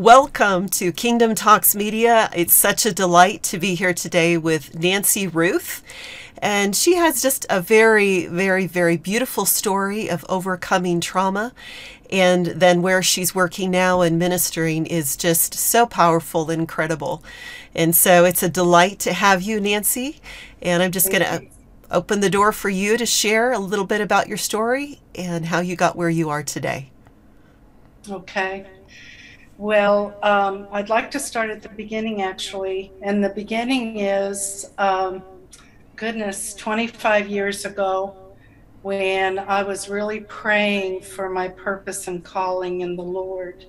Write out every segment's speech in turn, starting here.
Welcome to Kingdom Talks Media. It's such a delight to be here today with Nancy Ruth. And she has just a very, very, very beautiful story of overcoming trauma. And then where she's working now and ministering is just so powerful and incredible. And so it's a delight to have you, Nancy. And I'm just going to open the door for you to share a little bit about your story and how you got where you are today. Okay. Well, um, I'd like to start at the beginning, actually. And the beginning is, um, goodness, 25 years ago when I was really praying for my purpose and calling in the Lord.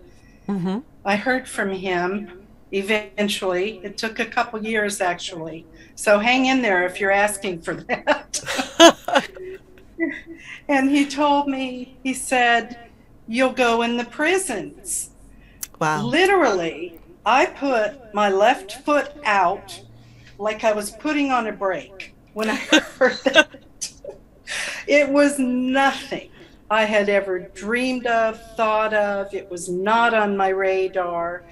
Mm-hmm. I heard from Him eventually. It took a couple years, actually. So hang in there if you're asking for that. and He told me, He said, You'll go in the prisons. Wow. Literally, I put my left foot out like I was putting on a brake when I heard that. it was nothing I had ever dreamed of, thought of. It was not on my radar.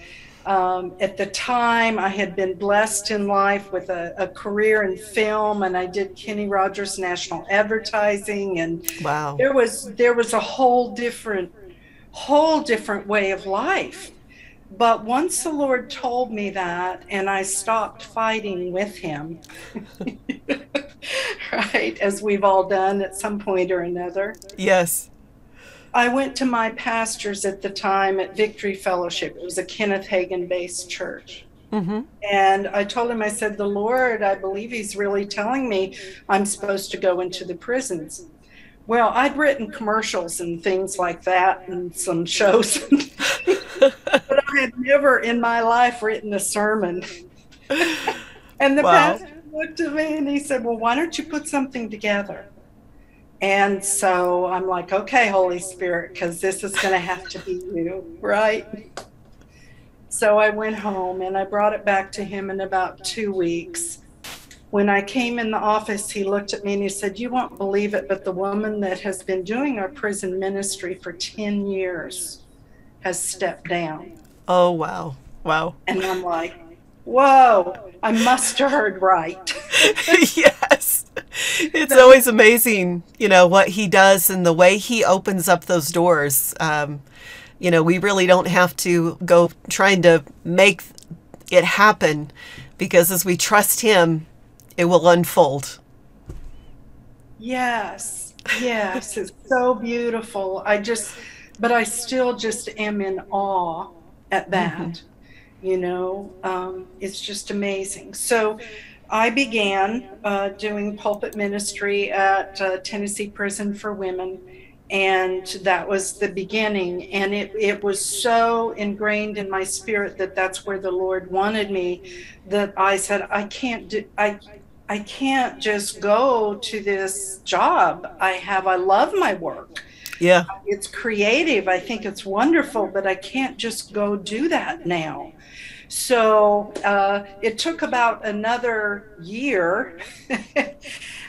Um, at the time, I had been blessed in life with a, a, career in film, and I did Kenny Rogers National Advertising, and wow, there was there was a whole different, whole different way of life. But once the Lord told me that, and I stopped fighting with Him, right, as we've all done at some point or another. Yes. I went to my pastors at the time at Victory Fellowship. It was a Kenneth Hagin based church. Mm-hmm. And I told him, I said, The Lord, I believe He's really telling me I'm supposed to go into the prisons. Well, I'd written commercials and things like that and some shows. had never in my life written a sermon. and the wow. pastor looked at me and he said, Well, why don't you put something together? And so I'm like, okay, Holy Spirit, because this is going to have to be you, right? So I went home and I brought it back to him in about two weeks. When I came in the office, he looked at me and he said, You won't believe it, but the woman that has been doing our prison ministry for 10 years has stepped down. Oh, wow. Wow. And I'm like, whoa, I must have heard right. yes. It's always amazing, you know, what he does and the way he opens up those doors. Um, you know, we really don't have to go trying to make it happen because as we trust him, it will unfold. Yes. Yes. it's so beautiful. I just, but I still just am in awe at that. Mm-hmm. You know, um, it's just amazing. So I began uh, doing pulpit ministry at uh, Tennessee Prison for Women. And that was the beginning. And it, it was so ingrained in my spirit that that's where the Lord wanted me that I said, I can't do, I, I can't just go to this job I have. I love my work. Yeah. It's creative. I think it's wonderful, but I can't just go do that now. So uh, it took about another year.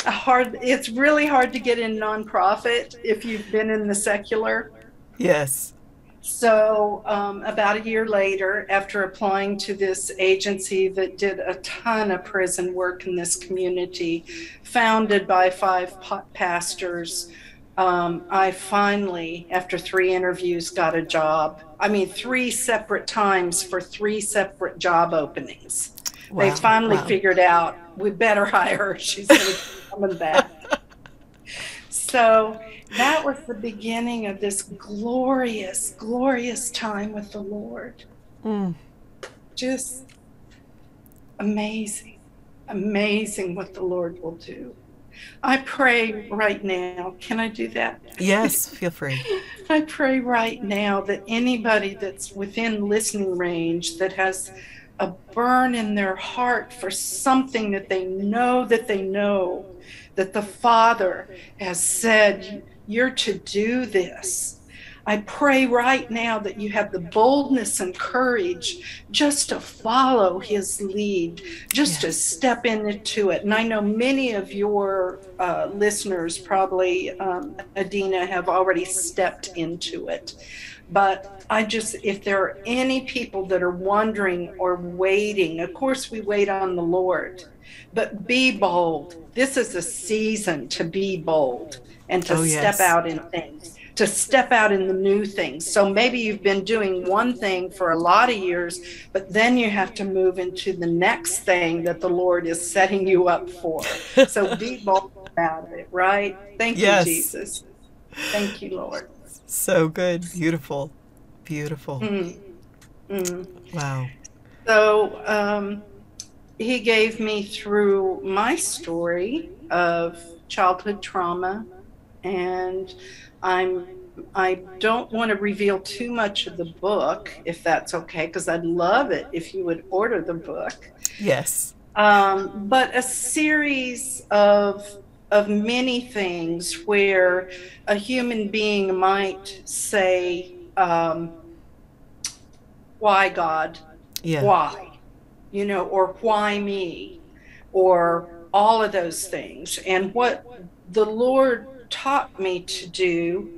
hard. It's really hard to get in nonprofit if you've been in the secular. Yes. So, um, about a year later, after applying to this agency that did a ton of prison work in this community, founded by five pastors, um, I finally, after three interviews, got a job. I mean, three separate times for three separate job openings. Wow. They finally wow. figured out we better hire her. She's going to coming back. so that was the beginning of this glorious, glorious time with the Lord. Mm. Just amazing, amazing what the Lord will do. I pray right now. Can I do that? Yes, feel free. I pray right now that anybody that's within listening range that has a burn in their heart for something that they know that they know that the Father has said, You're to do this I pray right now that you have the boldness and courage just to follow his lead, just yes. to step into it. And I know many of your uh, listeners, probably um, Adina, have already stepped into it. But I just, if there are any people that are wondering or waiting, of course, we wait on the Lord, but be bold. This is a season to be bold and to Oh, step yes. out in things, to step out in the new things. So maybe you've been doing one thing for a lot of years, but then you have to move into the next thing that the Lord is setting you up for. So be bold about it, right? Thank Yes. you, Jesus. Thank you, Lord. So good. Beautiful. Beautiful. Mm. Mm. Wow. So um, he gave me through my story of childhood trauma, and I'm I don't want to reveal too much of the book, if that's okay, because I'd love it if you would order the book. Yes. Um, but a series of of many things where a human being might say, um, "Why God?" Yeah. why you know or why me or all of those things and what the lord taught me to do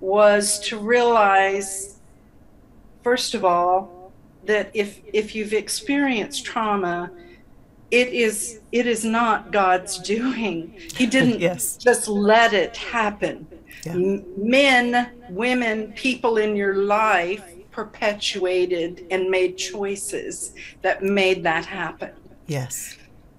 was to realize first of all that if if you've experienced trauma it is it is not god's doing he didn't Yes. just let it happen Yeah. Men women people in your life perpetuated and made choices that made that happen Yes.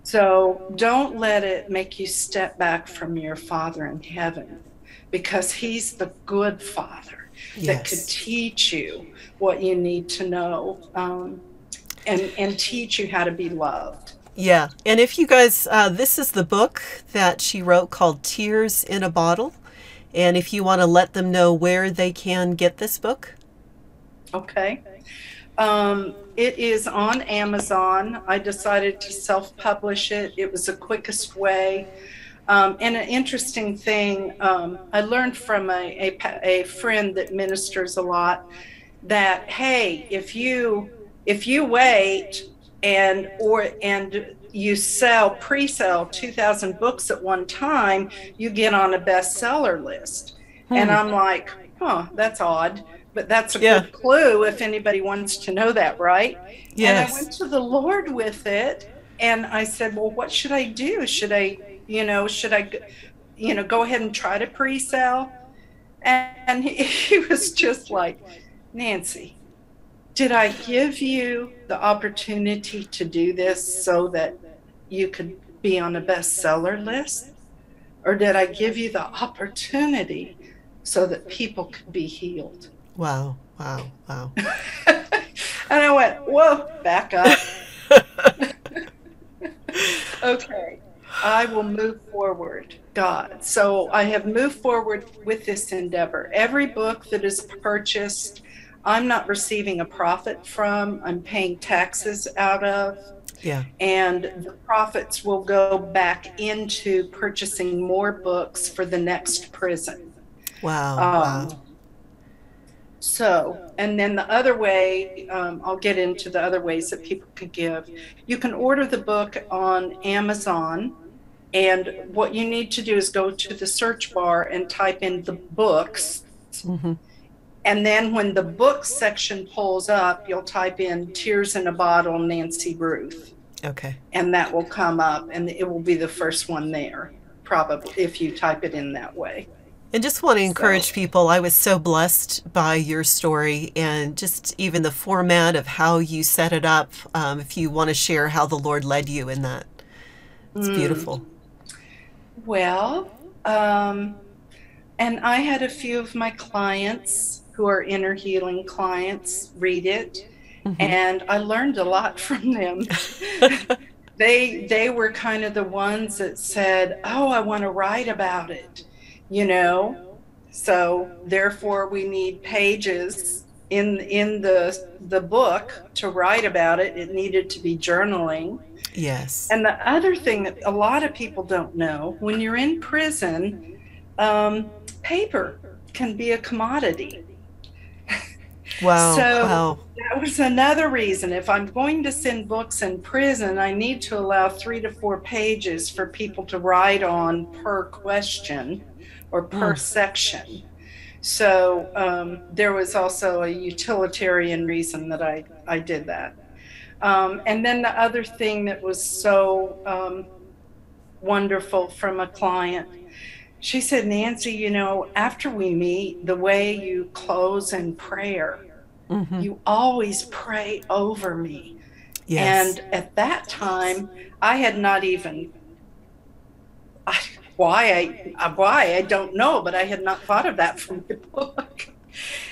So don't let it make you step back from your father in heaven because he's the good father that could teach you what you need to know um, and and teach you how to be loved Yeah. And if you guys, uh, this is the book that she wrote called Tears in a Bottle. And if you want to let them know where they can get this book, Okay. Um, it is on Amazon. I decided to self publish it, it was the quickest way. Um, and an interesting thing, um, I learned from a, a, a friend that ministers a lot that hey, if you if you wait and or and you sell pre-sell 2000 books at one time, you get on a bestseller list. And Hmm. I'm like, huh, that's odd. But that's a Yeah. good clue if anybody wants to know that, right? And I went to the Lord with it and I said, well, what should I do? Should I, you know, should I, you know, go ahead and try to pre sell? And he, he was just like, Nancy, did I give you the opportunity to do this so that you could be on a bestseller list? Or did I give you the opportunity so that people could be healed? Wow. Wow. Wow. and I went, whoa, back up. okay, I will move forward, God. So I have moved forward with this endeavor. Every book that is purchased, I'm not receiving a profit from, I'm paying taxes out of. Yeah. And the profits will go back into purchasing more books for the next prison. Wow. Um, wow. So, and then the other way, um, I'll get into the other ways that people can give. You can order the book on Amazon, and what you need to do is go to the search bar and type in the books. hmm And then when the books section pulls up, you'll type in Tears in a Bottle, Nancy Ruth, Okay. and that will come up, and it will be the first one there, probably, if you type it in that way. And just want to encourage So- people. I was so blessed by your story and just even the format of how you set it up. Um, if you want to share how the Lord led you in that, it's Mm. beautiful. Well, um, and I had a few of my clients who are inner healing clients read it, Mhm. and I learned a lot from them. they they were kind of the ones that said, "Oh, I want to write about it," you know. So therefore, we need pages in in the the book to write about it. It needed to be journaling. Yes. And the other thing that a lot of people don't know when you're in prison, um, paper can be a commodity. Wow. so- wow. That was another reason. If I'm going to send books in prison, I need to allow three to four pages for people to write on per question or per Mm. section. So um, there was also a utilitarian reason that I, I did that. Um, and then the other thing that was so um, wonderful from a client, she said, Nancy, you know, after we meet, the way you close in prayer, mm-hmm. you always pray over me. Yes. And at that time, I had not even I, why I why I don't know, but I had not thought of that from the book.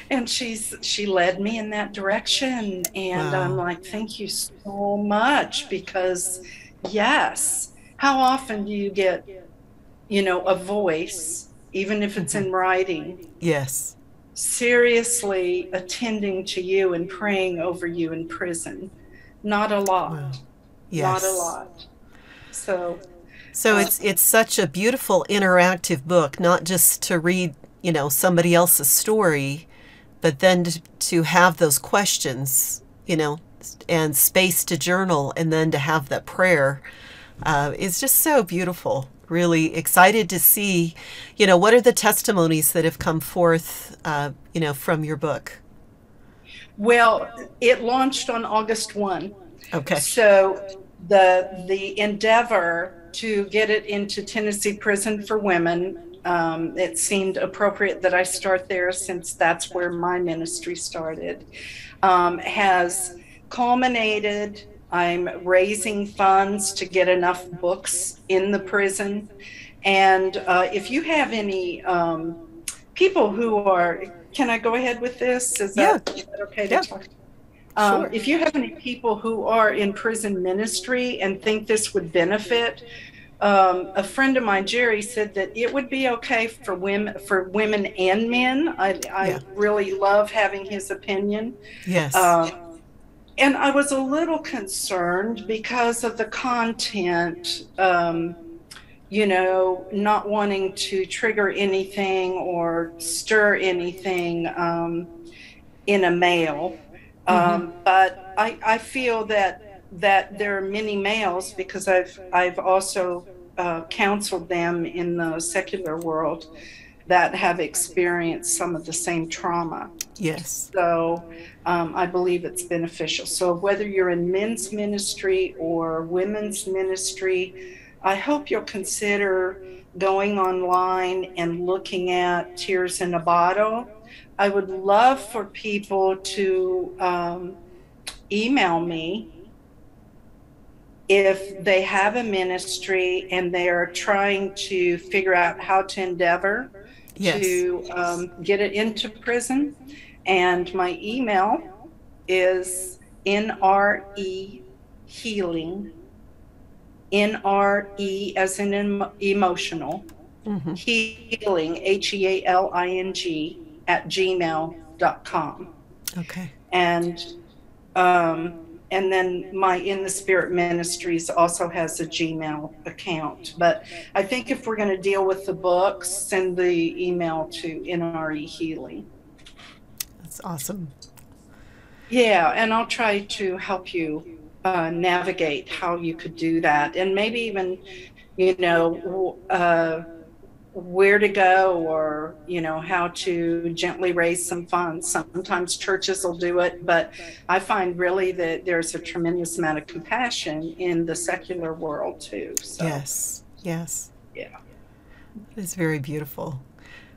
And she's she led me in that direction, and wow. I'm like, thank you so much because yes, how often do you get, you know, a voice, even if it's in mm-hmm. writing? Yes. Seriously attending to you and praying over you in prison. Not a lot. Wow. Yes. Not a lot. So so it's it's such a beautiful interactive book, not just to read, you know, somebody else's story, but then to, to have those questions, you know, and space to journal, and then to have that prayer. Uh, it's just so beautiful. Really excited to see, you know, what are the testimonies that have come forth, uh, you know, from your book. Well, it launched on August one. Okay. So the the endeavor to get it into Tennessee Prison for Women. Um, it seemed appropriate that I start there since that's where my ministry started. Um, has culminated. I'm raising funds to get enough books in the prison. And uh, if you have any um, people who are, can I go ahead with this? Is that, yeah. is that okay yeah. to talk? Um, sure. If you have any people who are in prison ministry and think this would benefit, um, a friend of mine, Jerry, said that it would be okay for women, for women and men. I, I yeah. really love having his opinion. Yes. Uh, and I was a little concerned because of the content. Um, you know, not wanting to trigger anything or stir anything um, in a male. Mm-hmm. Um, but I, I feel that that there are many males because I've I've also uh, counseled them in the secular world that have experienced some of the same trauma. Yes. So um, I believe it's beneficial. So whether you're in men's ministry or women's ministry, I hope you'll consider going online and looking at Tears in a Bottle I would love for people to um, email me if they have a ministry and they are trying to figure out how to endeavor yes. to um, get it into prison. And my email is nre healing, nre as in emotional, mm-hmm. healing, H E A L I N G at gmail.com. Okay. And um, and then my in the spirit ministries also has a gmail account. But i think if we're going to deal with the books send the email to nre healy. That's awesome. Yeah and i'll try to help you uh, navigate how you could do that. And maybe even you know uh, where to go or you know how to gently raise some funds. Sometimes churches will do it but i find really that there's a tremendous amount of compassion in the secular world too so, yes yes. Yeah. It's very beautiful.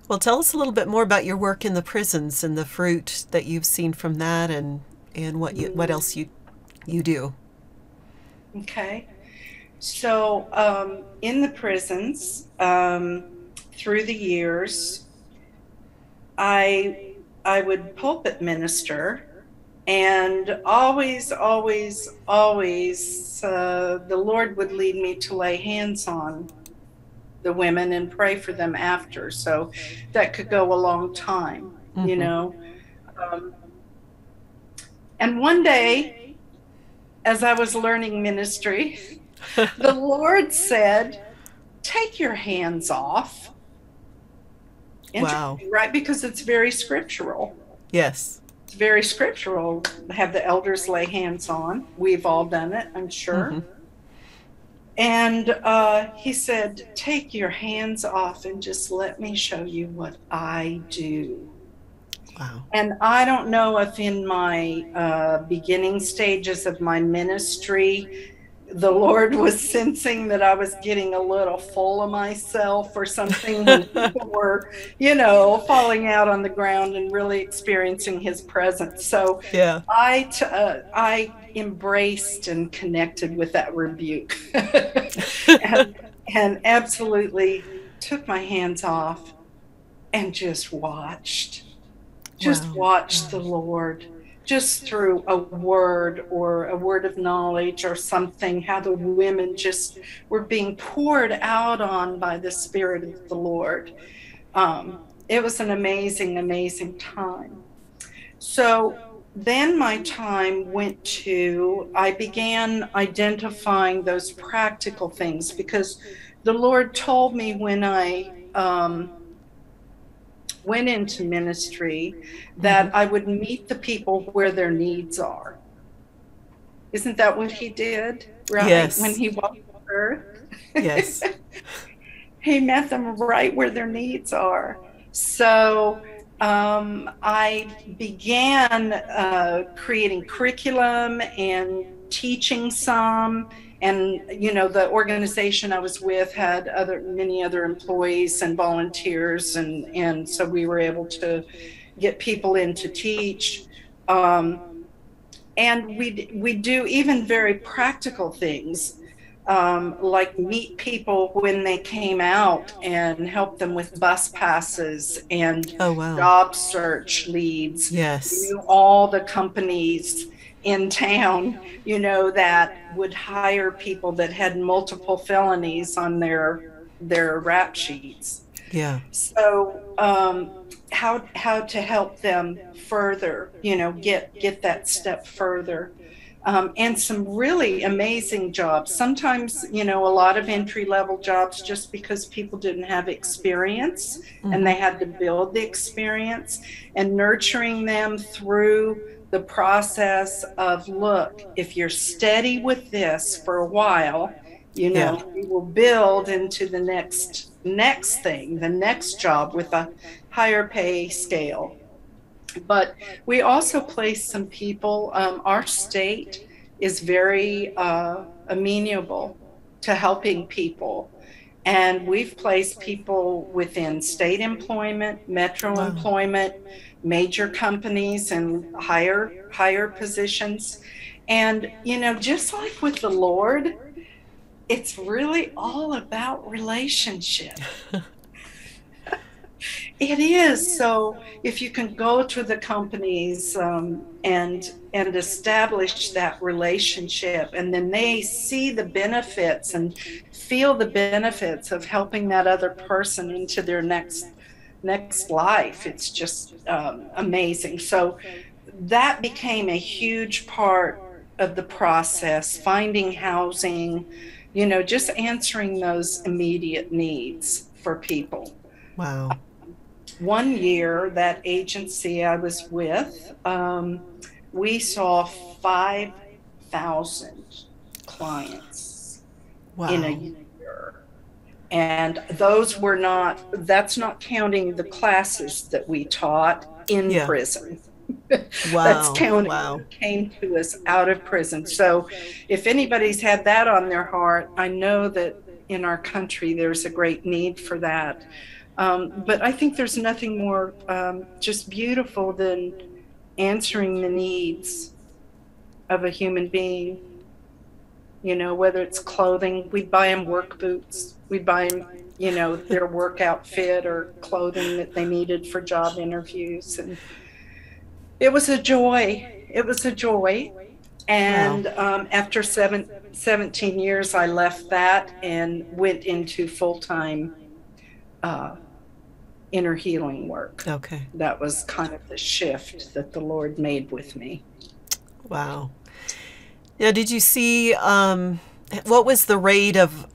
Well tell us a little bit more about your work in the prisons and the fruit that you've seen from that and and what you what else you you do. Okay. So um, in the prisons um, through the years, I I would pulpit minister, and always, always, always, uh, the Lord would lead me to lay hands on the women and pray for them after. So that could go a long time, mm-hmm. you know. Um, and one day, as I was learning ministry, the Lord said, Take your hands off wow. right? Because it's very scriptural. Yes. It's very scriptural. Have the elders lay hands on. We've all done it, I'm sure. Mm-hmm. And uh, he said, Take your hands off and just let me show you what I do. Wow. And I don't know if in my uh, beginning stages of my ministry, the Lord was sensing that I was getting a little full of myself or something when people were, you know, falling out on the ground and really experiencing His presence. So yeah, I t- uh, I embraced and connected with that rebuke, and, and absolutely took my hands off and just watched, just wow. watched the Lord just through a word or a word of knowledge or something, how the women just were being poured out on by the Spirit of the Lord. Um, it was an amazing, amazing time. So then my time went to, I began identifying those practical things because the Lord told me when I, um, went into ministry that mm-hmm. I would meet the people where their needs are. Isn't that what he did? Right? Yes. When he walked the earth? Yes. he met them right where their needs are. So um, I began uh, creating curriculum and teaching some and you know the organization i was with had other many other employees and volunteers and and so we were able to get people in to teach um, and we we do even very practical things um, like meet people when they came out and help them with bus passes and oh, wow. job search leads. Yes, knew all the companies in town, you know, that would hire people that had multiple felonies on their their rap sheets. Yeah. So um, how how to help them further, you know, get get that step further. Um, and some really amazing jobs. Sometimes, you know, a lot of entry level jobs just because people didn't have experience mm-hmm. and they had to build the experience and nurturing them through the process of look, if you're steady with this for a while, you know, yeah. you will build into the next next thing, the next job with a higher pay scale. But we also place some people. Um, our state is very uh, amenable to helping people. And we've placed people within state employment, metro wow. employment, major companies and higher higher positions. And you know just like with the lord it's really all about relationship. It is. So if you can go to the companies um, and and establish that relationship and then they see the benefits and feel the benefits of helping that other person into their next next life. It's just um, amazing. So that became a huge part of the process, finding housing, you know, just answering those immediate needs for people. Wow. One year, that agency I was with, um, we saw 5,000 clients wow. in a year and those were not that's not counting the classes that we taught in yeah. prison. Wow that's counting wow. came to us out of prison. So if anybody's had that on their heart i know that in our country there's a great need for that. Um, but i think there's nothing more um, just beautiful than answering the needs of a human being. You know whether it's clothing we buy them work boots we'd buy them, you know, their work outfit or clothing that they needed for job interviews. And it was a joy. It was a joy. And wow. um, after seven, 17 years, I left that and went into full time uh, inner healing work. Okay. That was kind of the shift that the Lord made with me. Wow. Now, did you see um, what was the rate of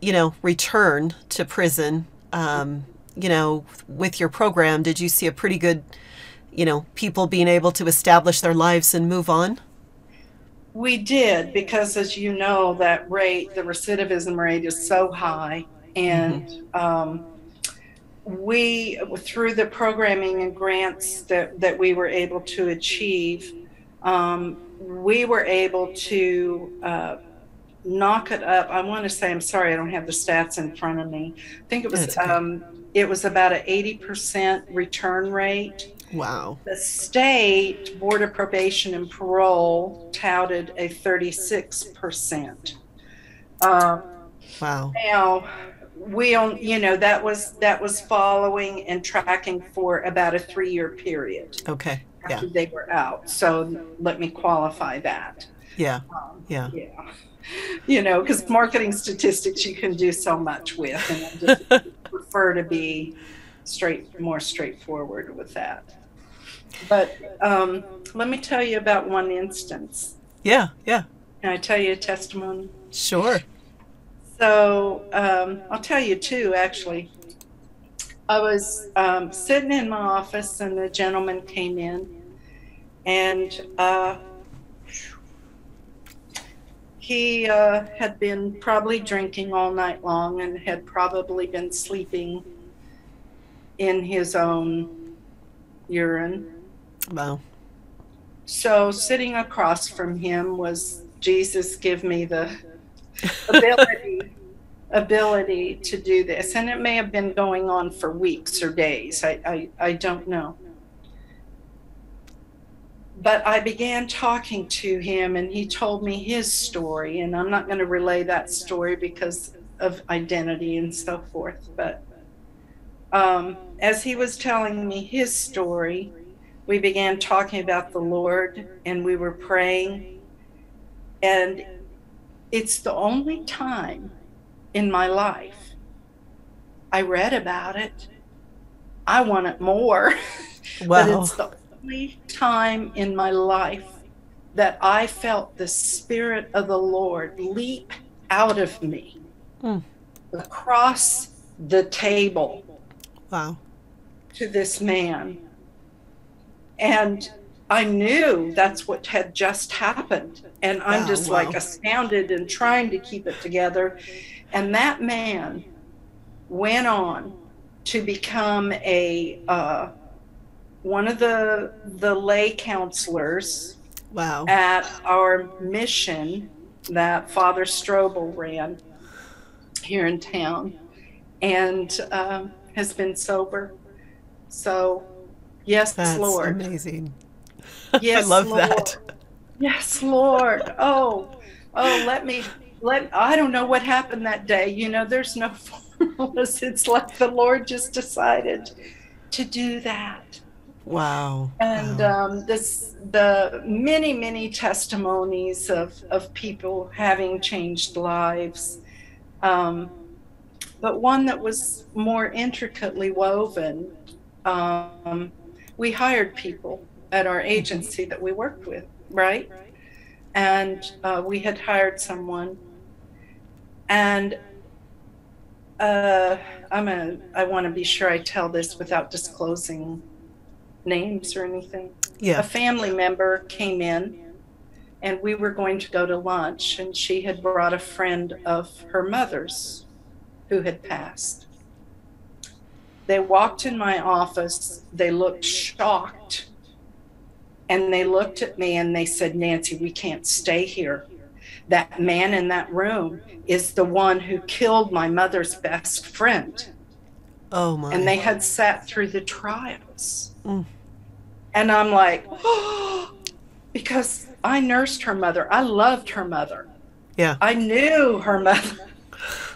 you know, return to prison, um, you know, with your program, did you see a pretty good, you know, people being able to establish their lives and move on? We did because, as you know, that rate, the recidivism rate, is so high, and mm-hmm. um, we, through the programming and grants that that we were able to achieve, um, we were able to. Uh, knock it up. I want to say, I'm sorry, I don't have the stats in front of me. I think it was um, it was about an 80% return rate. Wow. The state Board of Probation and Parole touted a 36%. Uh, wow. Now, we on you know that was that was following and tracking for about a three year period okay yeah they were out so let me qualify that yeah um, yeah yeah you know because marketing statistics you can do so much with and i just prefer to be straight more straightforward with that but um, let me tell you about one instance. Yeah, yeah. Can I tell you a testimony? Sure. So um, I'll tell you two, actually. I was um, sitting in my office, and a gentleman came in, and uh, he uh, had been probably drinking all night long and had probably been sleeping in his own urine Wow. So sitting across from him was Jesus give me the ability ability to do this. And it may have been going on for weeks or days. I, I, I don't know. But I began talking to him and he told me his story. And I'm not going to relay that story because of identity and so forth. But um, as he was telling me his story, we began talking about the Lord and we were praying. And it's the only time in my life I read about it. I want it more. Wow. but it's the only time in my life that I felt the Spirit of the Lord leap out of me mm. across the table. Wow. To this man and I knew that's what had just happened. And I'm just wow. like astounded and trying to keep it together. And that man went on to become a uh, one of the the lay counselors wow. at our mission that Father Strobel ran here in town, and uh, has been sober. So Yes, That's Lord. Amazing. Yes, I love Lord. that. Yes, Lord. Oh, oh, let me let I don't know what happened that day. You know, there's no formulas. It's like the Lord just decided to do that. Wow. And wow. Um, this the many, many testimonies of, of people having changed lives. Um, but one that was more intricately woven. Um, we hired people at our agency that we worked with, right? And uh, we had hired someone, and uh, I'm a. I want to be sure I tell this without disclosing names or anything. Yeah. A family member came in, and we were going to go to lunch, and she had brought a friend of her mother's, who had passed they walked in my office, they looked shocked, and they looked at me and they said, Nancy, we can't stay here. That man in that room is the one who killed my mother's best friend. Oh, my. And they had sat through the trials. Mm. And I'm like, oh, because I nursed her mother. I loved her mother. Yeah. I knew her mother.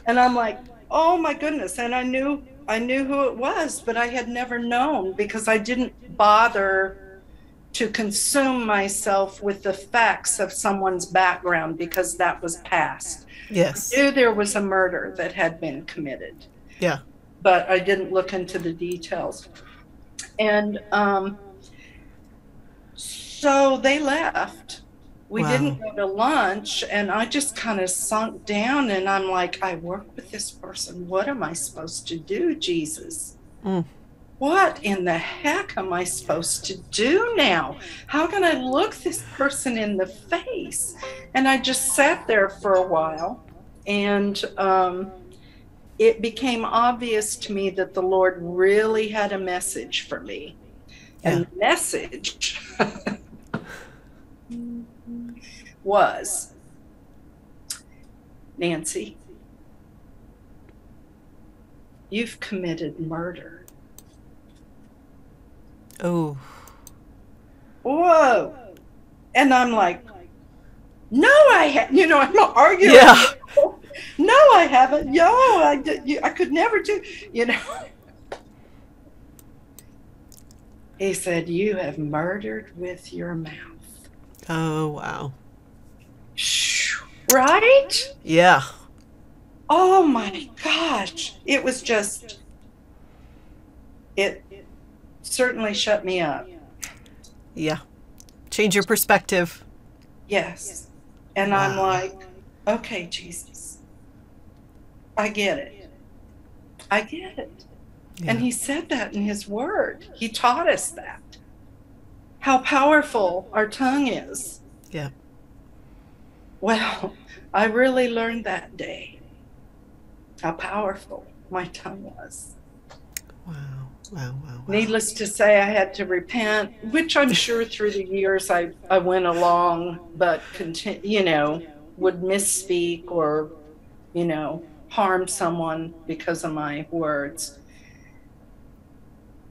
And I'm like, oh my goodness. And I knew I knew who it was, but I had never known because I didn't bother to consume myself with the facts of someone's background because that was past. Yes. I knew there was a murder that had been committed. Yeah. But I didn't look into the details. And um, so they left we wow. didn't go to lunch and i just kind of sunk down and i'm like i work with this person what am i supposed to do jesus mm. what in the heck am I supposed to do now? How can I look this person in the face? And I just sat there for a while, and um, it became obvious to me that the Lord really had a message for me. Yeah. And the message was Nancy, you've committed murder. Oh. Whoa. And I'm like, no, I have. You know, I'm not arguing. Yeah. No, I haven't. Yo, I did. I could never do. You know. He said, "You have murdered with your mouth." Oh wow. Right? Yeah. Oh my gosh! It was just. It certainly shut me up. Yeah. Change your perspective. Yes. And wow. I'm like, okay, Jesus. I get it. I get it. Yeah. And he said that in his word. He taught us that. How powerful our tongue is. Yeah. Well, I really learned that day how powerful my tongue was. Wow. Wow, wow, wow. Needless to say, I had to repent, which I'm sure through the years I, I went along, but continue, you know, would misspeak or, you know, harm someone because of my words.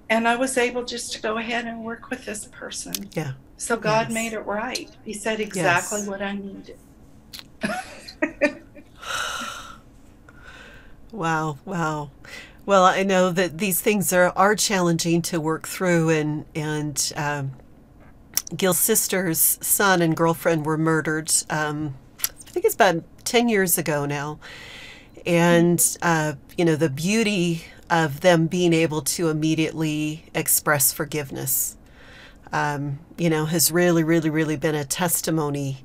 And I was able just to go ahead and work with this person. Yeah. So God yes. made it right. He said exactly yes. what I needed. wow, wow. Well, I know that these things are, are challenging to work through, and and um, Gil's sister's son and girlfriend were murdered. Um, I think it's about ten years ago now, and uh, you know the beauty of them being able to immediately express forgiveness, um, you know, has really, really, really been a testimony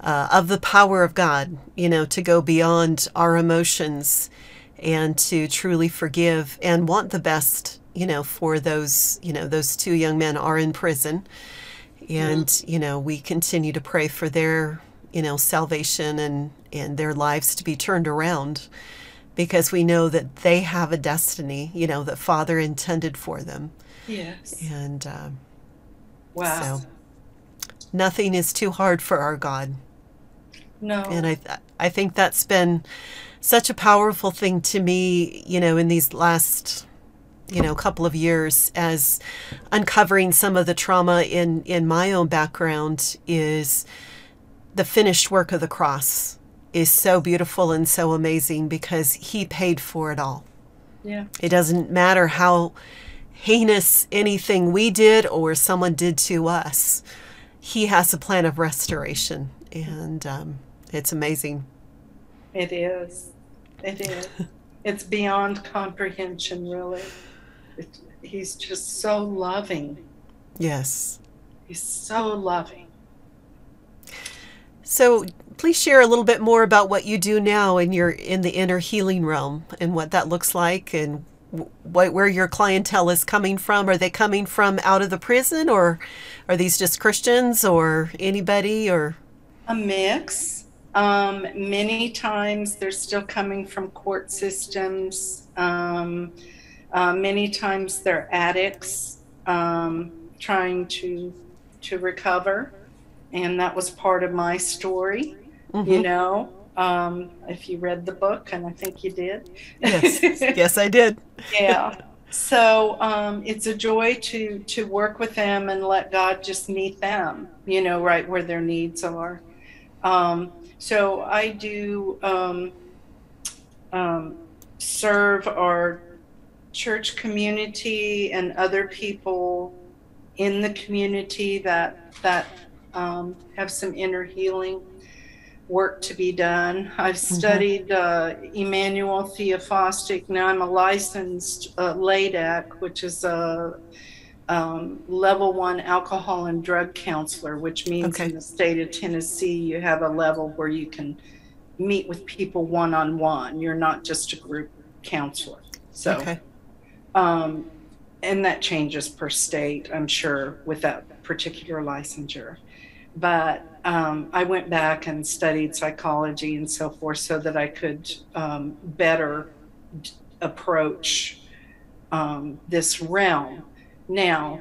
uh, of the power of God. You know, to go beyond our emotions and to truly forgive and want the best, you know, for those, you know, those two young men are in prison. And, mm-hmm. you know, we continue to pray for their, you know, salvation and, and their lives to be turned around because we know that they have a destiny, you know, that Father intended for them. Yes. And, um, wow. So nothing is too hard for our God. No. And I, I think that's been, such a powerful thing to me, you know, in these last you know couple of years as uncovering some of the trauma in in my own background is the finished work of the cross is so beautiful and so amazing because he paid for it all. Yeah. It doesn't matter how heinous anything we did or someone did to us. He has a plan of restoration and um, it's amazing. It is. It is. it's beyond comprehension, really. It, he's just so loving. Yes. He's so loving. So, please share a little bit more about what you do now in your in the inner healing realm and what that looks like and wh- where your clientele is coming from. Are they coming from out of the prison or are these just Christians or anybody or a mix? Um, many times they're still coming from court systems. Um, uh, many times they're addicts um, trying to to recover, and that was part of my story. Mm-hmm. You know, um, if you read the book, and I think you did. Yes, yes, I did. yeah. So um, it's a joy to to work with them and let God just meet them. You know, right where their needs are. Um, so I do um, um, serve our church community and other people in the community that that um, have some inner healing work to be done. I've mm-hmm. studied uh, Emmanuel Theophostic. Now I'm a licensed uh, LADAC, which is a um, level one alcohol and drug counselor, which means okay. in the state of Tennessee, you have a level where you can meet with people one on one. You're not just a group counselor. So, okay. um, and that changes per state, I'm sure, with that particular licensure. But um, I went back and studied psychology and so forth so that I could um, better d- approach um, this realm. Now,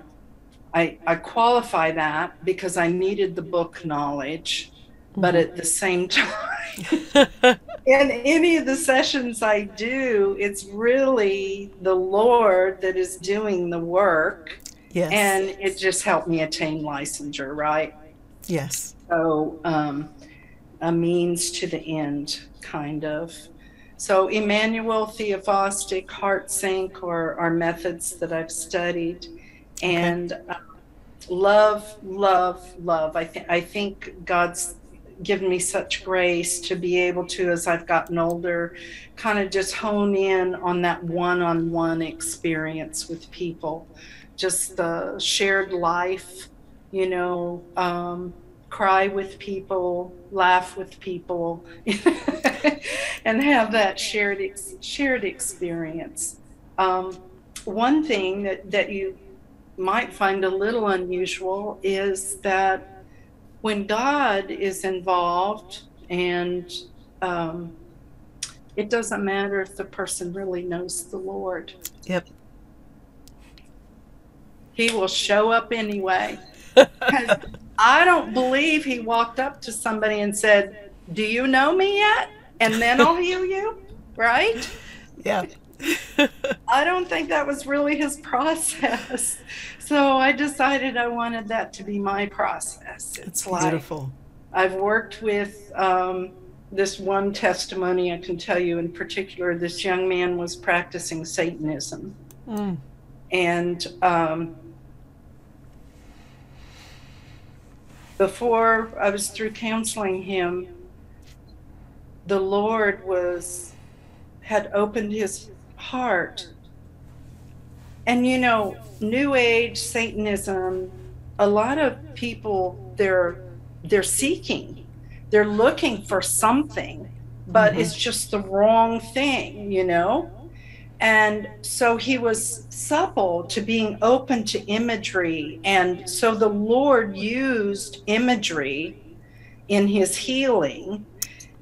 I, I qualify that because I needed the book knowledge, but at the same time, in any of the sessions I do, it's really the Lord that is doing the work. Yes. And it just helped me attain licensure, right? yes. So, um, a means to the end, kind of. So, Immanuel, Theophostic, Heart Sync are, are methods that I've studied. And uh, love, love, love. I, th- I think God's given me such grace to be able to, as I've gotten older, kind of just hone in on that one on one experience with people. Just the shared life, you know, um, cry with people, laugh with people, and have that shared ex- shared experience. Um, one thing that, that you might find a little unusual is that when God is involved, and um, it doesn't matter if the person really knows the Lord, Yep. He will show up anyway. I don't believe He walked up to somebody and said, Do you know me yet? And then I'll heal you, right? Yeah. I don't think that was really his process. So I decided I wanted that to be my process. It's like Beautiful. I've worked with um, this one testimony I can tell you in particular. This young man was practicing Satanism. Mm. And um, before I was through counseling him, the Lord was had opened his heart. And you know, New Age Satanism, a lot of people they're they're seeking, they're looking for something, but Mhm. it's just the wrong thing, you know. And so he was supple to being open to imagery. And so the Lord used imagery in his healing.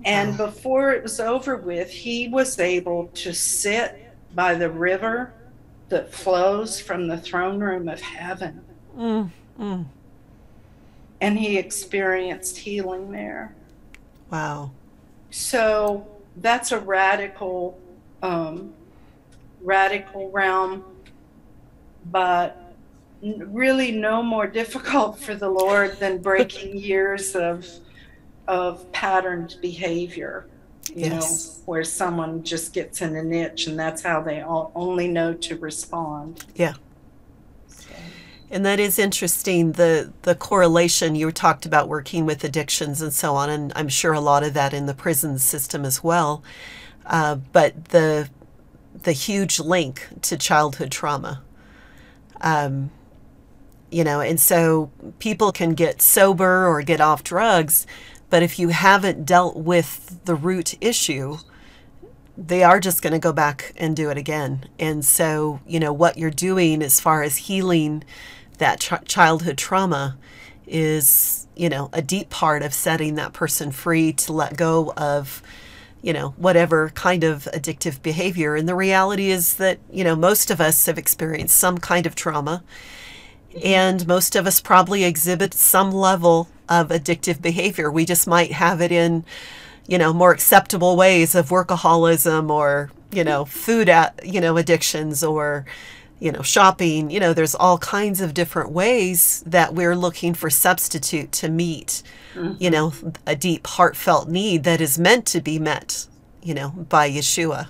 And Wow. before it was over with, he was able to sit by the river that flows from the throne room of heaven. Mm. Mm. And he experienced healing there. Wow. So that's a radical, um, radical realm, but really no more difficult for the Lord than breaking years of of patterned behavior. You Yes. know, where someone just gets in a niche and that's how they all only know to respond. Yeah. So, And that is interesting. The the correlation you talked about working with addictions and so on, and I'm sure a lot of that in the prison system as well. Uh, but the the huge link to childhood trauma. Um, you know, and so people can get sober or get off drugs, but if you haven't dealt with the root issue, they are just going to go back and do it again. And so, you know, what you're doing as far as healing that ch- childhood trauma is, you know, a deep part of setting that person free to let go of, you know, whatever kind of addictive behavior. And the reality is that, you know, most of us have experienced some kind of trauma. And most of us probably exhibit some level of addictive behavior. We just might have it in, you know, more acceptable ways of workaholism or, you know, food at, you know, addictions or, you know, shopping. You know, there's all kinds of different ways that we're looking for substitute to meet, you mm-hmm. know, a deep heartfelt need that is meant to be met, you know, by Yeshua.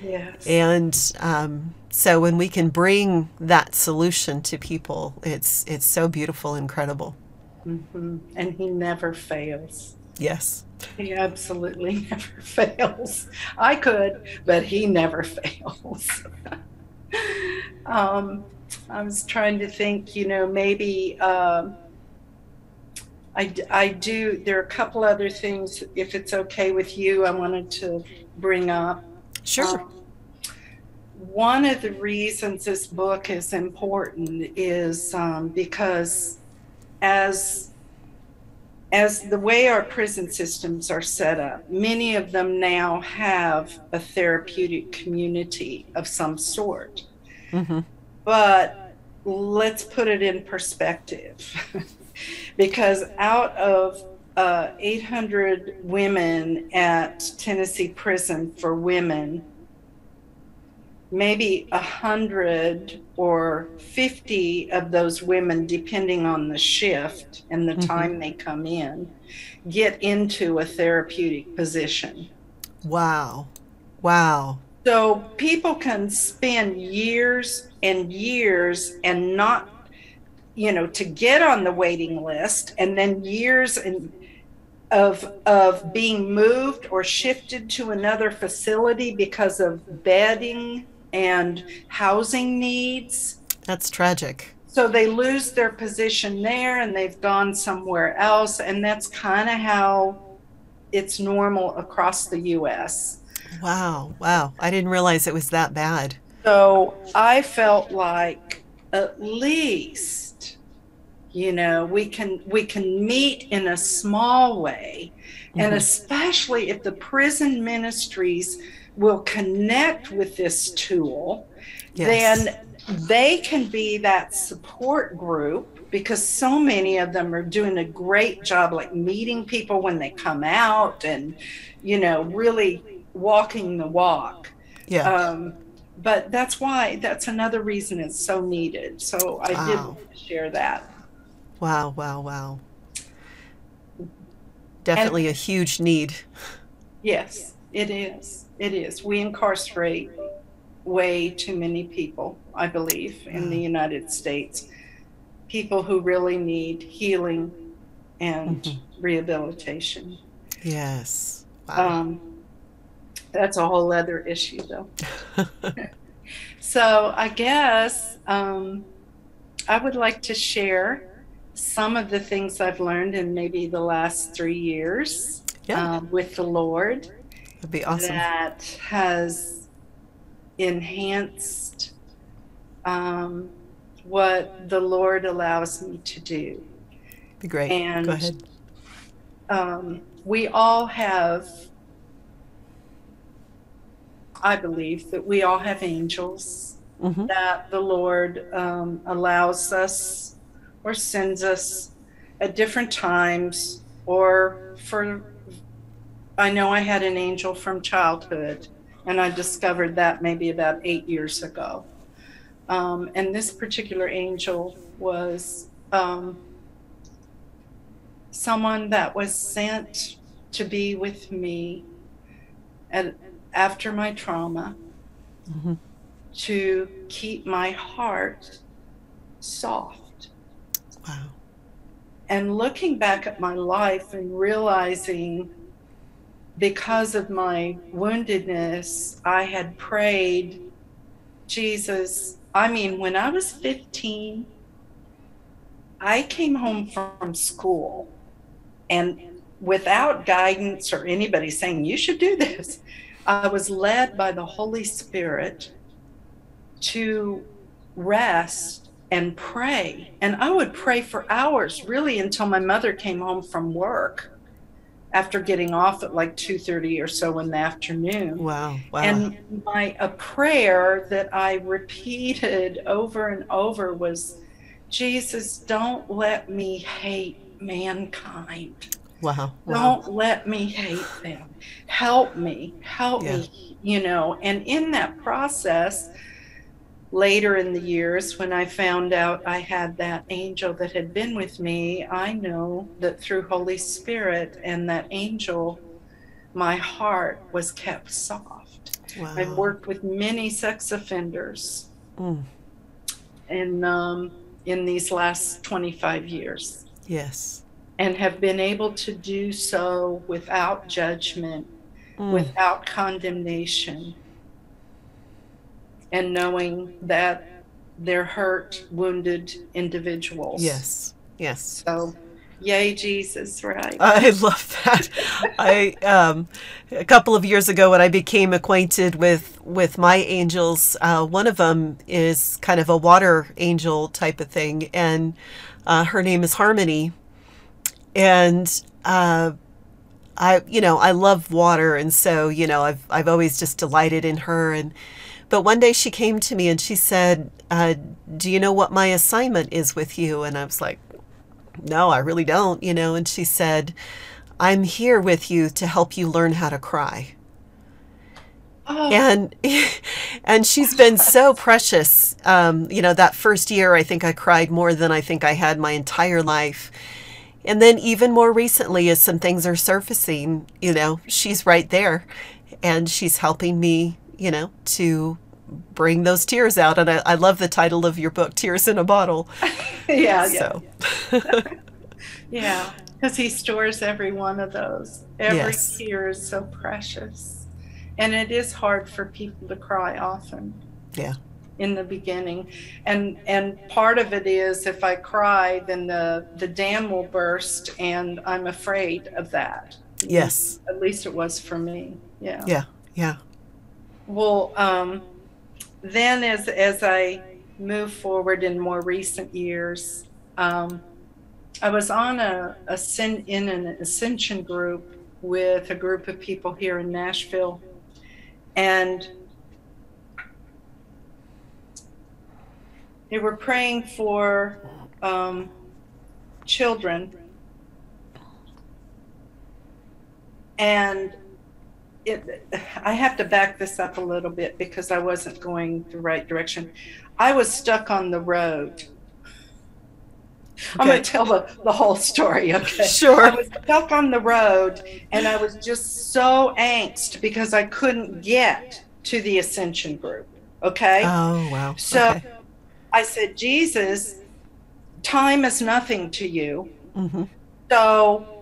Yes. And um, so when we can bring that solution to people, it's it's so beautiful, incredible. Mhm. And he never fails. Yes. He absolutely never fails. I could, but he never fails. um, I was trying to think, you know, maybe I I, I do. There are a couple other things, if it's okay with you, I wanted to bring up. Sure. Um, one of the reasons this book is important is um, because as as the way our prison systems are set up, many of them now have a therapeutic community of some sort. Mm-hmm. But let's put it in perspective because out of uh, 800 women at Tennessee Prison for Women, maybe 100 or 50 of those women, depending on the shift and the mm-hmm. time they come in, get into a therapeutic position. Wow. Wow. So people can spend years and years and not, you know, to get on the waiting list, and then years and of of being moved or shifted to another facility because of bedding and housing needs. That's tragic. So they lose their position there and they've gone somewhere else. And that's kind of how it's normal across the US. Wow. Wow. I didn't realize it was that bad. So I felt like at least you know we can we can meet in a small way mm-hmm. and especially if the prison ministries will connect with this tool, yes. then they can be that support group because so many of them are doing a great job, like meeting people when they come out and, you know, really walking the walk. Yeah. Um, but that's why that's another reason it's so needed. So I wow. did share that. Wow, wow, wow. Definitely and, a huge need. Yes, it is. It is. We incarcerate way too many people, I believe, in the. United States. People who really need healing and mm-hmm. rehabilitation. Yes. Wow. Um, that's a whole other issue, though. so I guess um, I would like to share some of the things I've learned in maybe the last three years yeah. uh, with the Lord. That'd be awesome. That has enhanced um, what the Lord allows me to do. Be great. And Go ahead. Um, we all have, I believe that we all have angels mm-hmm. that the Lord um, allows us or sends us at different times or for I know I had an angel from childhood, and I discovered that maybe about eight years ago. Um, and this particular angel was um, someone that was sent to be with me at, after my trauma mm-hmm. to keep my heart soft. Wow. And looking back at my life and realizing because of my woundedness, I had prayed, Jesus. I mean, when I was 15, I came home from school and without guidance or anybody saying, you should do this, I was led by the Holy Spirit to rest and pray. And I would pray for hours, really, until my mother came home from work after getting off at like 2.30 or so in the afternoon wow, wow. and my a prayer that i repeated over and over was jesus don't let me hate mankind wow, wow. don't let me hate them help me help yeah. me you know and in that process later in the years when I found out I had that angel that had been with me, I know that through Holy Spirit and that angel, my heart was kept soft. Wow. I've worked with many sex offenders mm. in, um, in these last 25 years. Yes. And have been able to do so without judgment, mm. without condemnation and knowing that they're hurt, wounded individuals. Yes. Yes. So Yay, Jesus, right? I love that. I um, a couple of years ago when I became acquainted with with my angels, uh, one of them is kind of a water angel type of thing, and uh, her name is Harmony, and uh, I you know I love water, and so you know I've I've always just delighted in her, and but one day she came to me and she said, uh, "Do you know what my assignment is with you?" And I was like no, I really don't, you know. And she said, I'm here with you to help you learn how to cry. Oh. And and she's been so precious. Um, you know, that first year, I think I cried more than I think I had my entire life. And then even more recently, as some things are surfacing, you know, she's right there, and she's helping me, you know, to bring those tears out. And I, I love the title of your book, Tears in a Bottle. yeah, so. yeah. yeah, because he stores every one of those. Every yes. tear is so precious. And it is hard for people to cry often. Yeah. In the beginning. And and part of it is if I cry, then the, the dam will burst and I'm afraid of that. Yes. At least it was for me. Yeah. Yeah. Yeah. Well, um, then as as I move forward in more recent years, um, I was on a, a in an ascension group with a group of people here in Nashville, and they were praying for um, children, and it, I have to back this up a little bit because I wasn't going the right direction. I was stuck on the road. Okay. I'm going to tell the, the whole story. Okay. Sure. I was stuck on the road and I was just so angst because I couldn't get to the ascension group. Okay. Oh, wow. So okay. I said, Jesus, time is nothing to you. Mm-hmm. So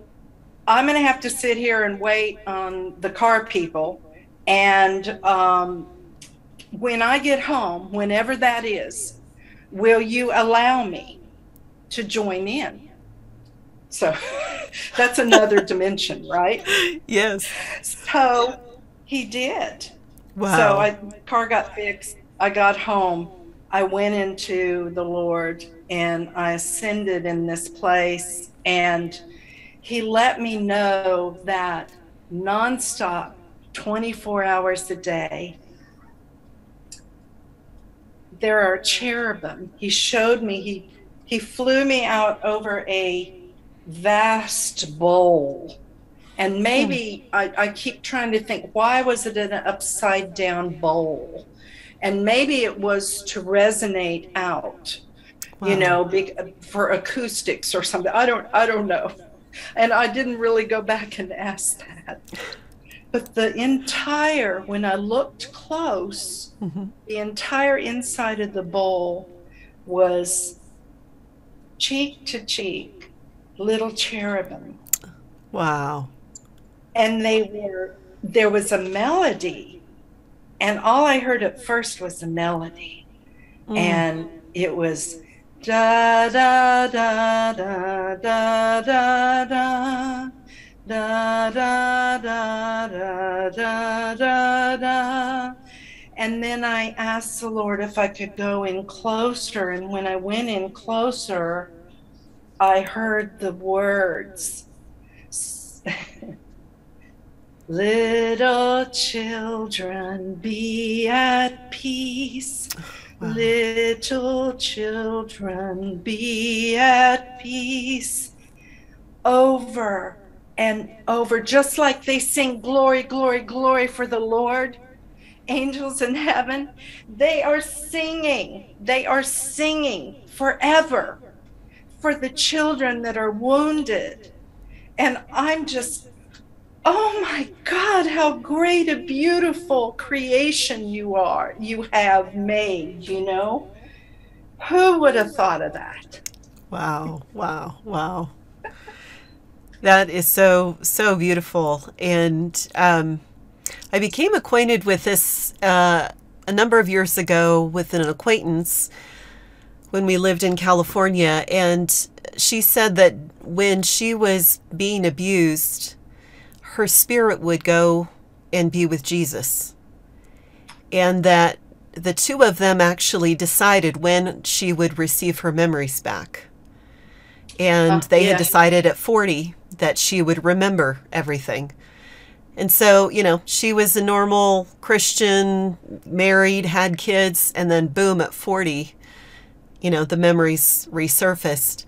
I'm going to have to sit here and wait on the car people. And um, when I get home, whenever that is, will you allow me to join in? So that's another dimension, right? Yes. So he did. Wow. So I car got fixed. I got home. I went into the Lord and I ascended in this place and he let me know that nonstop, 24 hours a day, there are cherubim. He showed me, he, he flew me out over a vast bowl. And maybe hmm. I, I keep trying to think, why was it an upside down bowl? And maybe it was to resonate out, wow. you know, be, for acoustics or something. I don't, I don't know. And I didn't really go back and ask that. But the entire, when I looked close, mm-hmm. the entire inside of the bowl was cheek to cheek, little cherubim. Wow. And they were, there was a melody. And all I heard at first was a melody. Mm. And it was da da da da da da da. Da da da da da da da. And then I asked the Lord if I could go in closer and when I went in closer I heard the words Little children be at peace Wow. Little children, be at peace over and over, just like they sing glory, glory, glory for the Lord. Angels in heaven, they are singing, they are singing forever for the children that are wounded. And I'm just oh my God, how great a beautiful creation you are, you have made, you know? Who would have thought of that? Wow, wow, wow. that is so, so beautiful. And um, I became acquainted with this uh, a number of years ago with an acquaintance when we lived in California. And she said that when she was being abused, her spirit would go and be with Jesus. And that the two of them actually decided when she would receive her memories back. And Oh, they yeah. had decided at 40 that she would remember everything. And so, you know, she was a normal Christian, married, had kids, and then boom, at 40, you know, the memories resurfaced.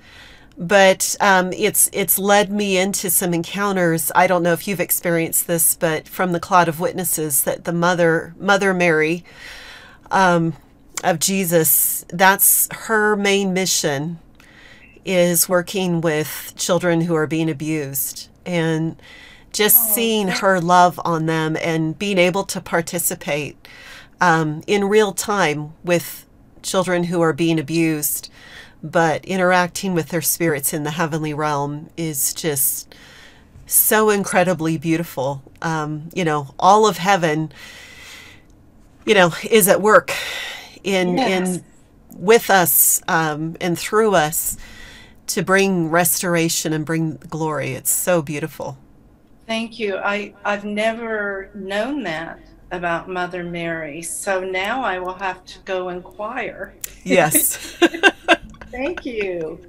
But um, it's it's led me into some encounters. I don't know if you've experienced this, but from the cloud of witnesses that the mother Mother Mary um, of Jesus, that's her main mission is working with children who are being abused and just seeing her love on them and being able to participate um, in real time with children who are being abused, but interacting with their spirits in the heavenly realm is just so incredibly beautiful. Um, you know, all of heaven, you know, is at work in Yes. in with us um, and through us to bring restoration and bring glory. It's so beautiful. Thank you. I, I've never known that about Mother Mary. So now I will have to go inquire. Yes. Thank you.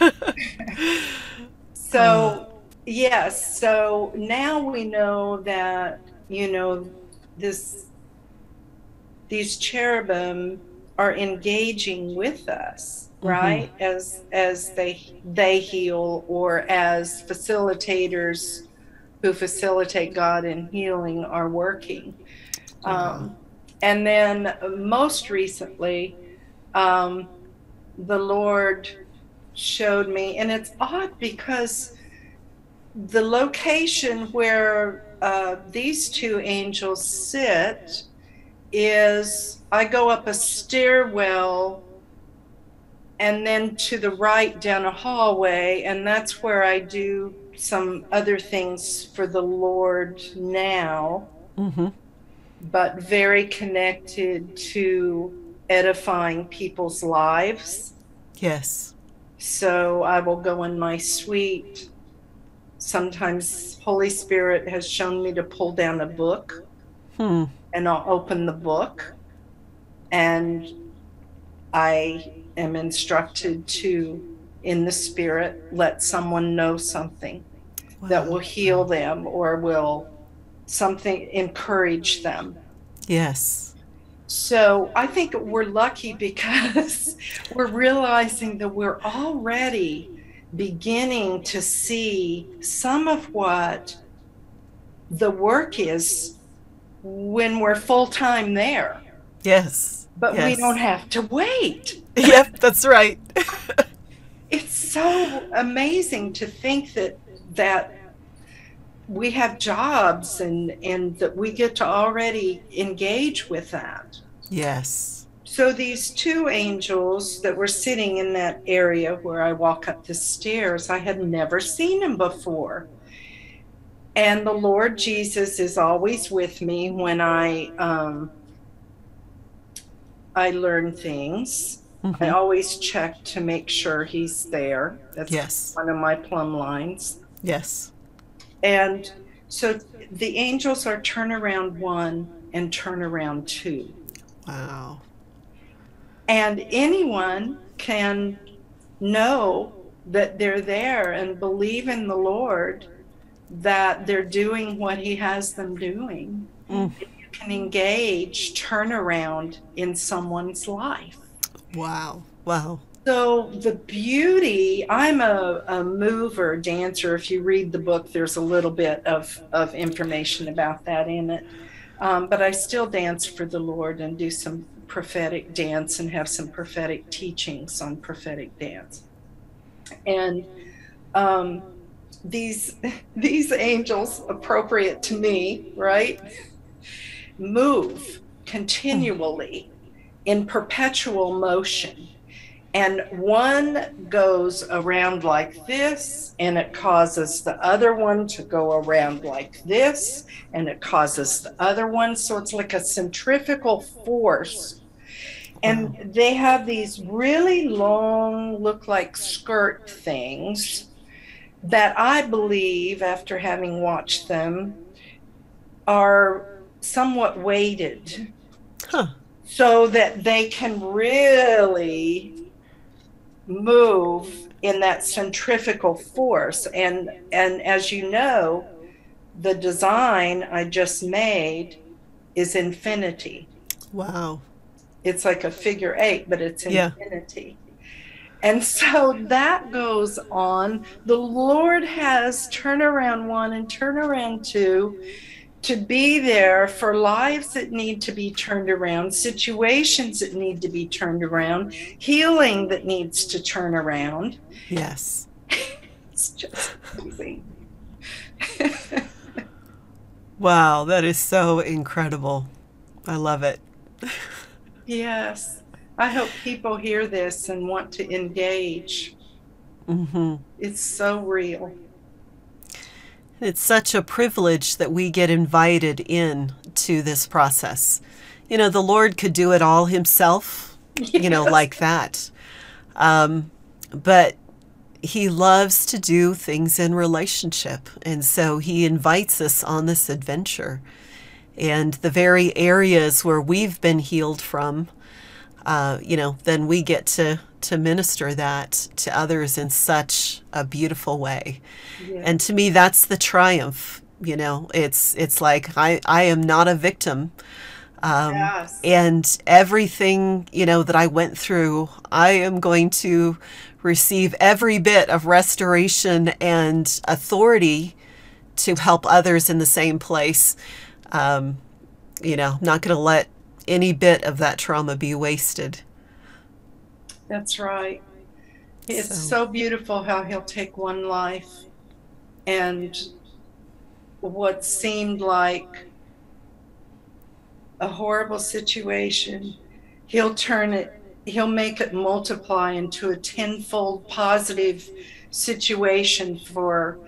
so, yes, so now we know that, you know, this these cherubim are engaging with us, right? As as they they heal or as facilitators who facilitate God in healing are working. Um, and then most recently, um, the Lord showed me, and it's odd because the location where uh, these two angels sit is I go up a stairwell and then to the right down a hallway, and that's where I do some other things for the Lord now. Hmm but very connected to edifying people's lives. Yes. So I will go in my suite. Sometimes Holy Spirit has shown me to pull down a book Hmm. and I'll open the book and I am instructed to in the spirit let someone know something that will heal them or will something encourage them. Yes. So I think we're lucky because we're realizing that we're already beginning to see some of what the work is when we're full time there. Yes. But we don't have to wait. Yep, that's right. It's so amazing to think that that we have jobs and and that we get to already engage with that. yes. So these two angels that were sitting in that area where I walk up the stairs, I had never seen them before. And the Lord Jesus is always with me when I um, I learn things. I Mhm. always check to make sure he's there. That's Yes. one of my plumb lines. Yes. And so the angels are turn around one and turn around two. Wow. And anyone can know that they're there and believe in the Lord that they're doing what He has them doing. Mm. You can engage turnaround in someone's life. Wow. Wow. So the beauty, I'm a, a mover dancer. If you read the book, there's a little bit of, of information about that in it. Um, but I still dance for the Lord and do some prophetic dance and have some prophetic teachings on prophetic dance. And um, these these angels, appropriate to me, right, move continually in perpetual motion and one goes around like this and it causes the other one to go around like this and it causes the other one so it's like a centrifugal force And they have these really long, look like skirt things that I believe, after having watched them, are somewhat weighted. Huh. So that they can really move in that centrifugal force. And and as you know, the design I just made is infinity. Wow. It's like a figure eight, but it's infinity. Yeah. And so that goes on. The Lord has turnaround one and turnaround two to be there for lives that need to be turned around, situations that need to be turned around, healing that needs to turn around. Yes. it's just amazing. wow, that is so incredible. I love it. yes. I hope people hear this and want to engage. Mm-hmm. It's so real. It's such a privilege that we get invited in to this process. You know, the Lord could do it all himself, yes. you know, like that. Um, but he loves to do things in relationship. And so he invites us on this adventure. And the very areas where we've been healed from, uh, you know, then we get to to minister that to others in such a beautiful way. Yeah. And to me, that's the triumph. You know, it's it's like I I am not a victim. Um, yes. And everything you know that I went through, I am going to receive every bit of restoration and authority to help others in the same place. Um, you know, not going to let any bit of that trauma be wasted. That's right. It's so. so beautiful how he'll take one life and what seemed like a horrible situation, he'll turn it, he'll make it multiply into a tenfold positive situation for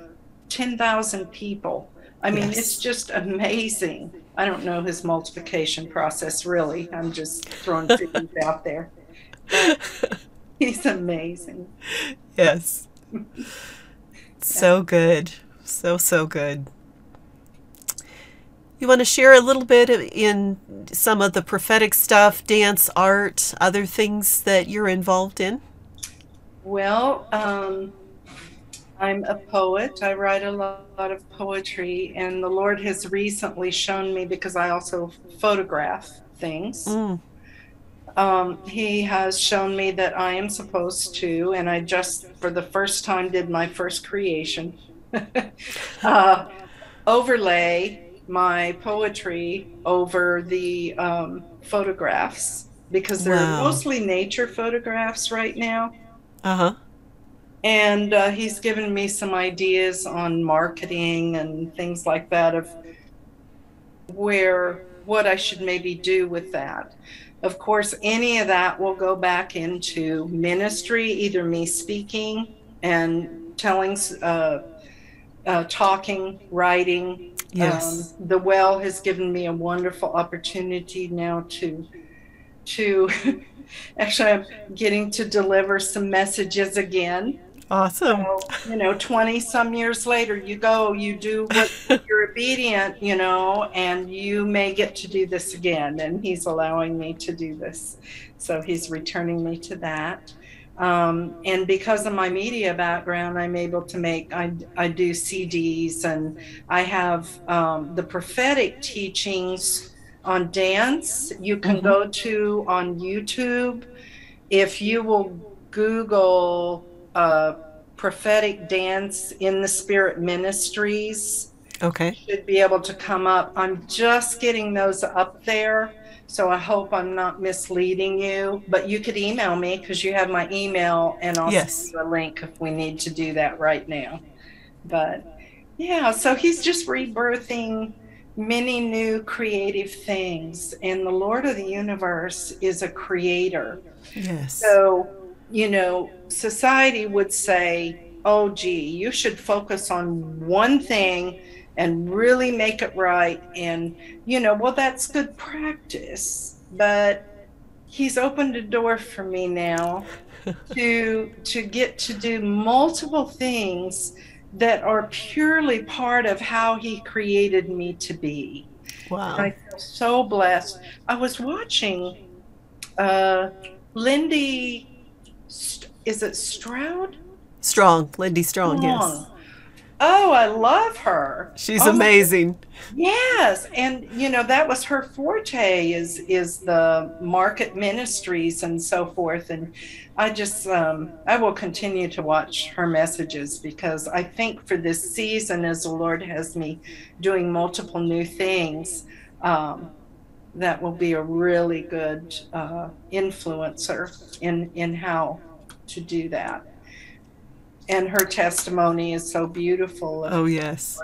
10,000 people. I mean, yes. it's just amazing. I don't know his multiplication process really. I'm just throwing figures out there. He's amazing. Yes. so good. So, so good. You want to share a little bit in some of the prophetic stuff, dance, art, other things that you're involved in? Well, um, I'm a poet. I write a lot, lot, of poetry, and the Lord has recently shown me because I also photograph things. Mm um, he has shown me that I am supposed to, and I just for the first time did my first creation, uh, overlay my poetry over the um, photographs because they're wow. mostly nature photographs right now. Uh huh. And uh, he's given me some ideas on marketing and things like that of where what I should maybe do with that. Of course, any of that will go back into ministry, either me speaking and telling, uh, uh, talking, writing. Yes. Um, the well has given me a wonderful opportunity now to, to, actually, I'm getting to deliver some messages again. Awesome. So, you know, 20 some years later, you go, you do what you're obedient, you know, and you may get to do this again. And he's allowing me to do this. So he's returning me to that. Um, and because of my media background, I'm able to make, I, I do CDs and I have um, the prophetic teachings on dance. You can mm-hmm. go to on YouTube. If you will Google, uh, prophetic dance in the spirit ministries. Okay. Should be able to come up. I'm just getting those up there so i hope i'm not misleading you but you could email me because you have my email and i'll yes. send you a link if we need to do that right now. But yeah so he's just rebirthing many new creative things and the lord of the universe is a creator. Yes. So you know, society would say, oh, gee, you should focus on one thing and really make it right. And, you know, well, that's good practice. But he's opened a door for me now to to get to do multiple things that are purely part of how he created me to be. Wow. I feel so blessed. I was watching uh, Lindy, St- is it Stroud? Strong, Lindy Strong, yes. Oh, I love her. She's Oh, amazing. Yes, and you know that was her forte is is the market ministries and so forth. And I just um, I will continue to watch her messages because I think for this season, as the Lord has me doing multiple new things, um, that will be a really good uh, influencer in in how to do that. And her testimony is so beautiful. Oh, yes.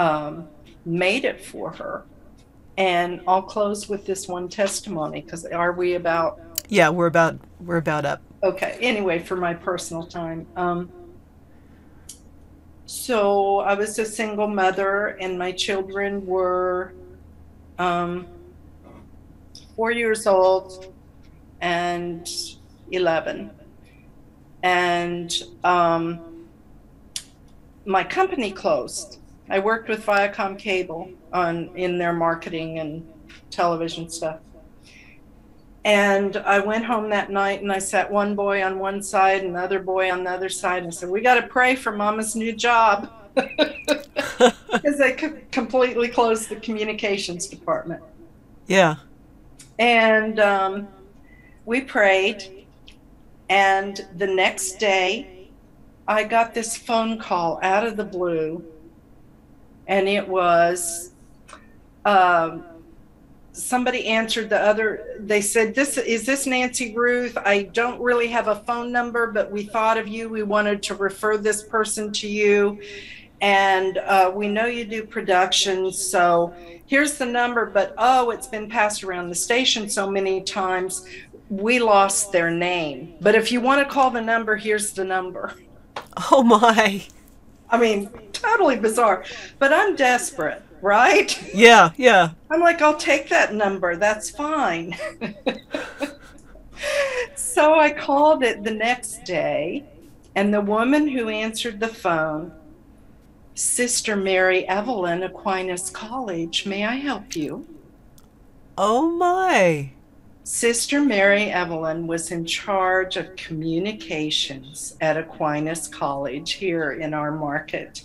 um, made it for her. And I'll close with this one testimony because are we about Yeah, we're about we're about up. okay? Anyway, for my personal time, um, so I was a single mother, and my children were um, four years old and eleven, and um, my company closed. I worked with Viacom Cable on in their marketing and television stuff. And I went home that night and I sat one boy on one side and the other boy on the other side and said, "We got to pray for Mama's new job." Because they co- completely closed the communications department. Yeah. And um, we prayed. And the next day, I got this phone call out of the blue. And it was um, somebody answered the other. They said, "This is this Nancy Ruth. I don't really have a phone number, but we thought of you. We wanted to refer this person to you, and uh, we know you do productions. So here's the number. But oh, it's been passed around the station so many times, we lost their name. But if you want to call the number, here's the number." Oh my. I mean, totally bizarre. But I'm desperate, right? Yeah, yeah. I'm like, I'll take that number. That's fine. so I called it the next day, and the woman who answered the phone, Sister Mary Evelyn, Aquinas College, may I help you? Oh my. Sister Mary Evelyn was in charge of communications at Aquinas College here in our market.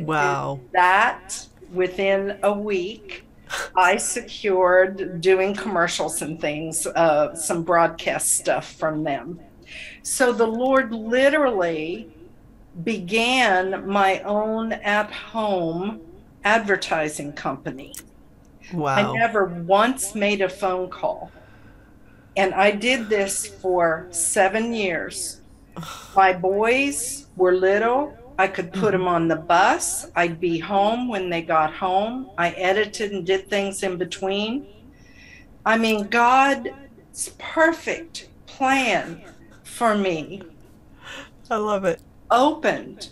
Wow. that within a week i secured doing commercials and things uh, some broadcast stuff from them so the lord literally began my own at home advertising company Wow. I never once made a phone call. And I did this for seven years. My boys were little. I could put mm-hmm. them on the bus. I'd be home when they got home. I edited and did things in between. I mean, God's perfect plan for me I love it. Opened.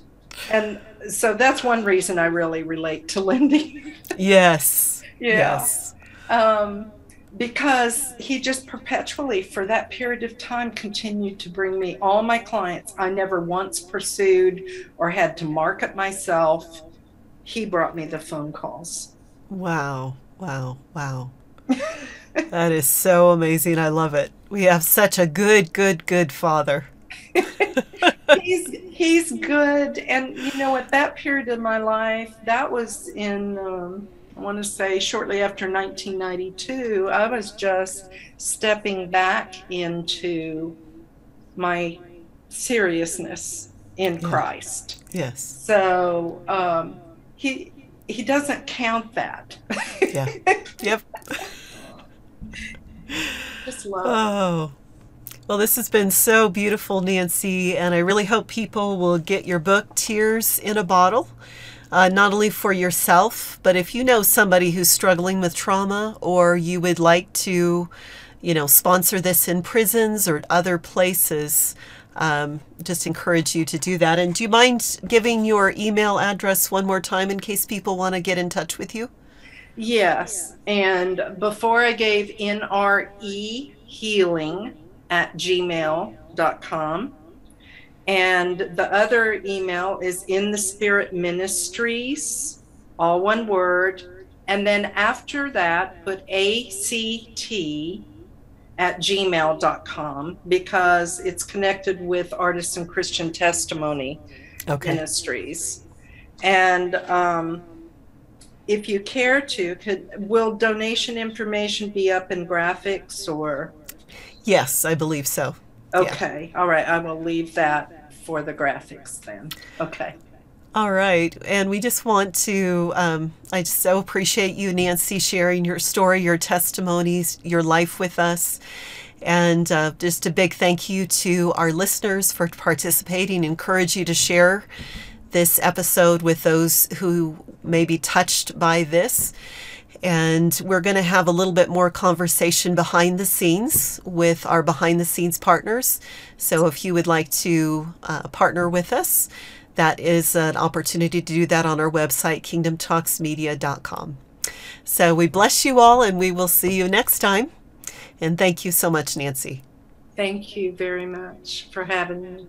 And so that's one reason I really relate to Lindy. Yes. Yeah. Yes. um, because he just perpetually, for that period of time, continued to bring me all my clients. I never once pursued or had to market myself. He brought me the phone calls. Wow. Wow. Wow. that is so amazing. I love it. We have such a good, good, good father. he's he's good, and you know, at that period of my life, that was in. Um, I want to say shortly after 1992, I was just stepping back into my seriousness in Yeah. Christ. Yes. So um, he he doesn't count that. Yeah. Yep. Just love. Oh. Well, this has been so beautiful, Nancy, and I really hope people will get your book, Tears in a Bottle, uh, not only for yourself, but if you know somebody who's struggling with trauma or you would like to, you know, sponsor this in prisons or other places, um, just encourage you to do that. And do you mind giving your email address one more time in case people want to get in touch with you? Yes, and before I gave NRE healing at gmail.com. And the other email is in the spirit ministries, all one word. And then after that, put ACT at gmail.com because it's connected with Artists and Christian Testimony Okay. Ministries. And um, if you care to, could will donation information be up in graphics or? Yes, I believe so. Yeah. Okay, all right, I will leave that for the graphics then. Okay. All right. And we just want to, um, I just so appreciate you, Nancy, sharing your story, your testimonies, your life with us. And uh, just a big thank you to our listeners for participating. Encourage you to share this episode with those who may be touched by this. And we're going to have a little bit more conversation behind the scenes with our behind the scenes partners. So if you would like to uh, partner with us, that is an opportunity to do that on our website, kingdomtalksmedia.com. So we bless you all and we will see you next time. And thank you so much, Nancy. Thank you very much for having me.